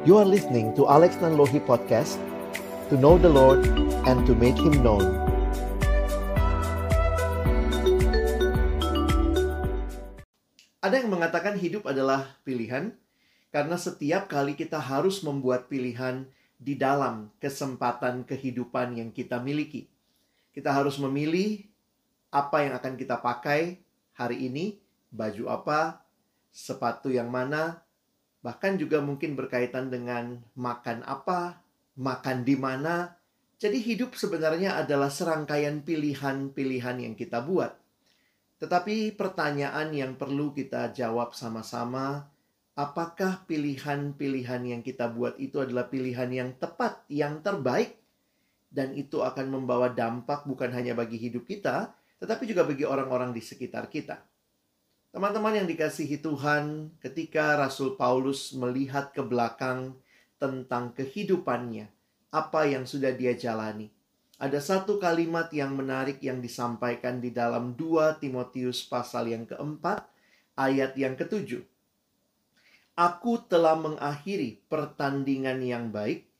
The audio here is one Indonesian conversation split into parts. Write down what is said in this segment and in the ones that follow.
You are listening to Alex Nanlohi Podcast To know the Lord and to make Him known. Ada yang mengatakan hidup adalah pilihan Karena setiap kali kita harus membuat pilihan di dalam kesempatan kehidupan yang kita miliki. Kita harus memilih apa yang akan kita pakai hari ini Baju apa, sepatu yang mana, Bahkan juga mungkin berkaitan dengan makan apa, makan di mana. Jadi hidup sebenarnya adalah serangkaian pilihan-pilihan yang kita buat. Tetapi pertanyaan yang perlu kita jawab sama-sama, apakah pilihan-pilihan yang kita buat itu adalah pilihan yang tepat, yang terbaik, dan itu akan membawa dampak bukan hanya bagi hidup kita, tetapi juga bagi orang-orang di sekitar kita. Teman-teman yang dikasihi Tuhan, ketika Rasul Paulus melihat ke belakang tentang kehidupannya, apa yang sudah dia jalani. Ada satu kalimat yang menarik yang disampaikan di dalam 2 Timotius pasal yang keempat, ayat yang ketujuh. Aku telah mengakhiri pertandingan yang baik,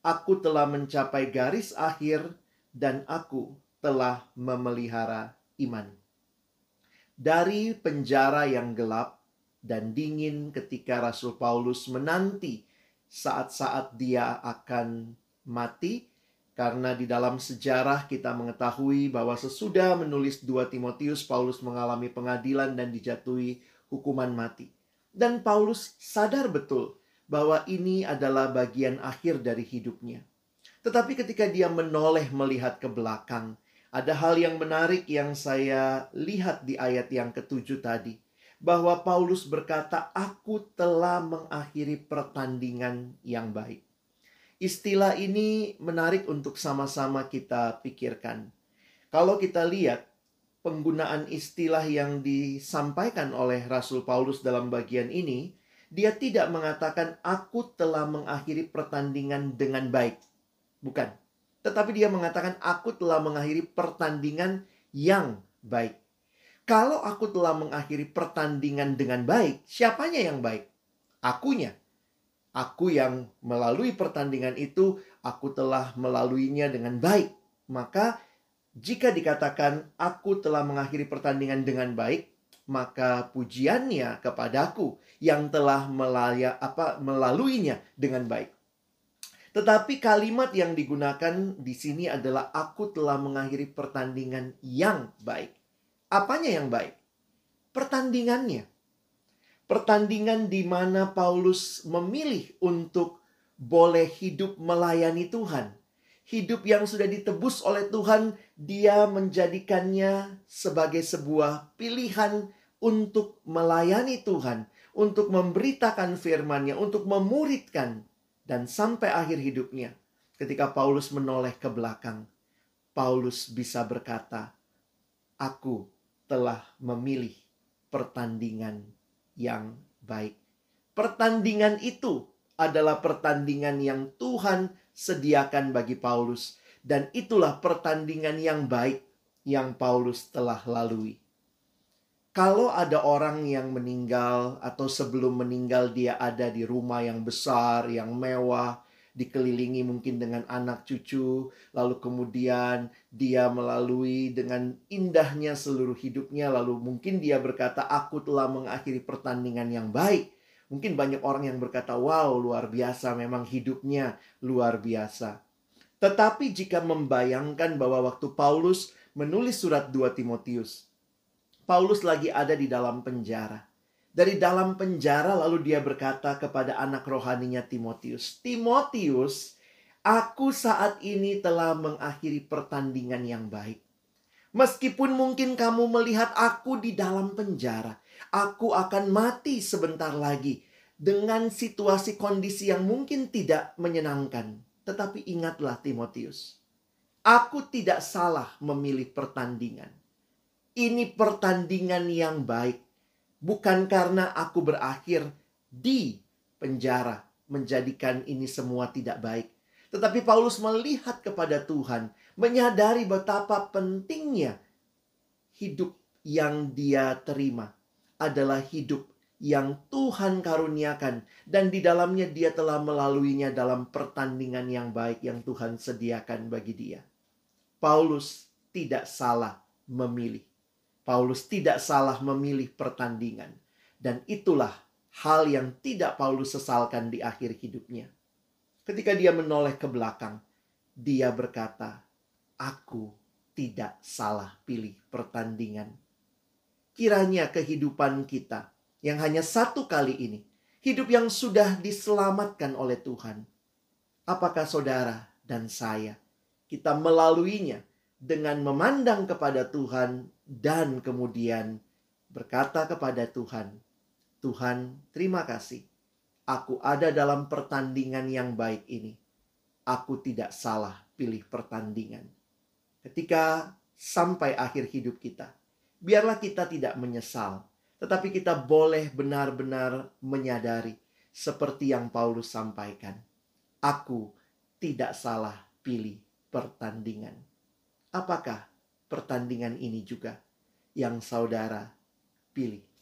aku telah mencapai garis akhir, dan aku telah memelihara iman dari penjara yang gelap dan dingin ketika Rasul Paulus menanti saat-saat dia akan mati karena di dalam sejarah kita mengetahui bahwa sesudah menulis 2 Timotius Paulus mengalami pengadilan dan dijatuhi hukuman mati. Dan Paulus sadar betul bahwa ini adalah bagian akhir dari hidupnya. Tetapi ketika dia menoleh melihat ke belakang, ada hal yang menarik yang saya lihat di ayat yang ketujuh tadi. Bahwa Paulus berkata, aku telah mengakhiri pertandingan yang baik. Istilah ini menarik untuk sama-sama kita pikirkan. Kalau kita lihat penggunaan istilah yang disampaikan oleh Rasul Paulus dalam bagian ini, dia tidak mengatakan aku telah mengakhiri pertandingan dengan baik. Bukan. Tetapi dia mengatakan, aku telah mengakhiri pertandingan yang baik. Kalau aku telah mengakhiri pertandingan dengan baik, siapanya yang baik? Akunya. Aku yang melalui pertandingan itu, aku telah melaluinya dengan baik. Maka jika dikatakan aku telah mengakhiri pertandingan dengan baik, maka pujiannya kepadaku yang telah melaya, apa, melaluinya dengan baik. Tetapi kalimat yang digunakan di sini adalah aku telah mengakhiri pertandingan yang baik. Apanya yang baik? Pertandingannya. Pertandingan di mana Paulus memilih untuk boleh hidup melayani Tuhan. Hidup yang sudah ditebus oleh Tuhan, dia menjadikannya sebagai sebuah pilihan untuk melayani Tuhan, untuk memberitakan firman-Nya, untuk memuridkan dan sampai akhir hidupnya, ketika Paulus menoleh ke belakang, Paulus bisa berkata, "Aku telah memilih pertandingan yang baik." Pertandingan itu adalah pertandingan yang Tuhan sediakan bagi Paulus, dan itulah pertandingan yang baik yang Paulus telah lalui. Kalau ada orang yang meninggal atau sebelum meninggal dia ada di rumah yang besar, yang mewah, dikelilingi mungkin dengan anak cucu, lalu kemudian dia melalui dengan indahnya seluruh hidupnya, lalu mungkin dia berkata, "Aku telah mengakhiri pertandingan yang baik." Mungkin banyak orang yang berkata, "Wow, luar biasa, memang hidupnya luar biasa." Tetapi jika membayangkan bahwa waktu Paulus menulis surat 2 Timotius, Paulus lagi ada di dalam penjara. Dari dalam penjara lalu dia berkata kepada anak rohaninya Timotius, "Timotius, aku saat ini telah mengakhiri pertandingan yang baik. Meskipun mungkin kamu melihat aku di dalam penjara, aku akan mati sebentar lagi dengan situasi kondisi yang mungkin tidak menyenangkan. Tetapi ingatlah Timotius, aku tidak salah memilih pertandingan ini pertandingan yang baik. Bukan karena aku berakhir di penjara menjadikan ini semua tidak baik. Tetapi Paulus melihat kepada Tuhan, menyadari betapa pentingnya hidup yang dia terima adalah hidup yang Tuhan karuniakan dan di dalamnya dia telah melaluinya dalam pertandingan yang baik yang Tuhan sediakan bagi dia. Paulus tidak salah memilih. Paulus tidak salah memilih pertandingan dan itulah hal yang tidak Paulus sesalkan di akhir hidupnya. Ketika dia menoleh ke belakang, dia berkata, "Aku tidak salah pilih pertandingan." Kiranya kehidupan kita yang hanya satu kali ini, hidup yang sudah diselamatkan oleh Tuhan. Apakah saudara dan saya kita melaluinya dengan memandang kepada Tuhan dan kemudian berkata kepada Tuhan, "Tuhan, terima kasih. Aku ada dalam pertandingan yang baik ini. Aku tidak salah pilih pertandingan." Ketika sampai akhir hidup kita, biarlah kita tidak menyesal tetapi kita boleh benar-benar menyadari seperti yang Paulus sampaikan. Aku tidak salah pilih pertandingan. Apakah pertandingan ini juga yang saudara pilih?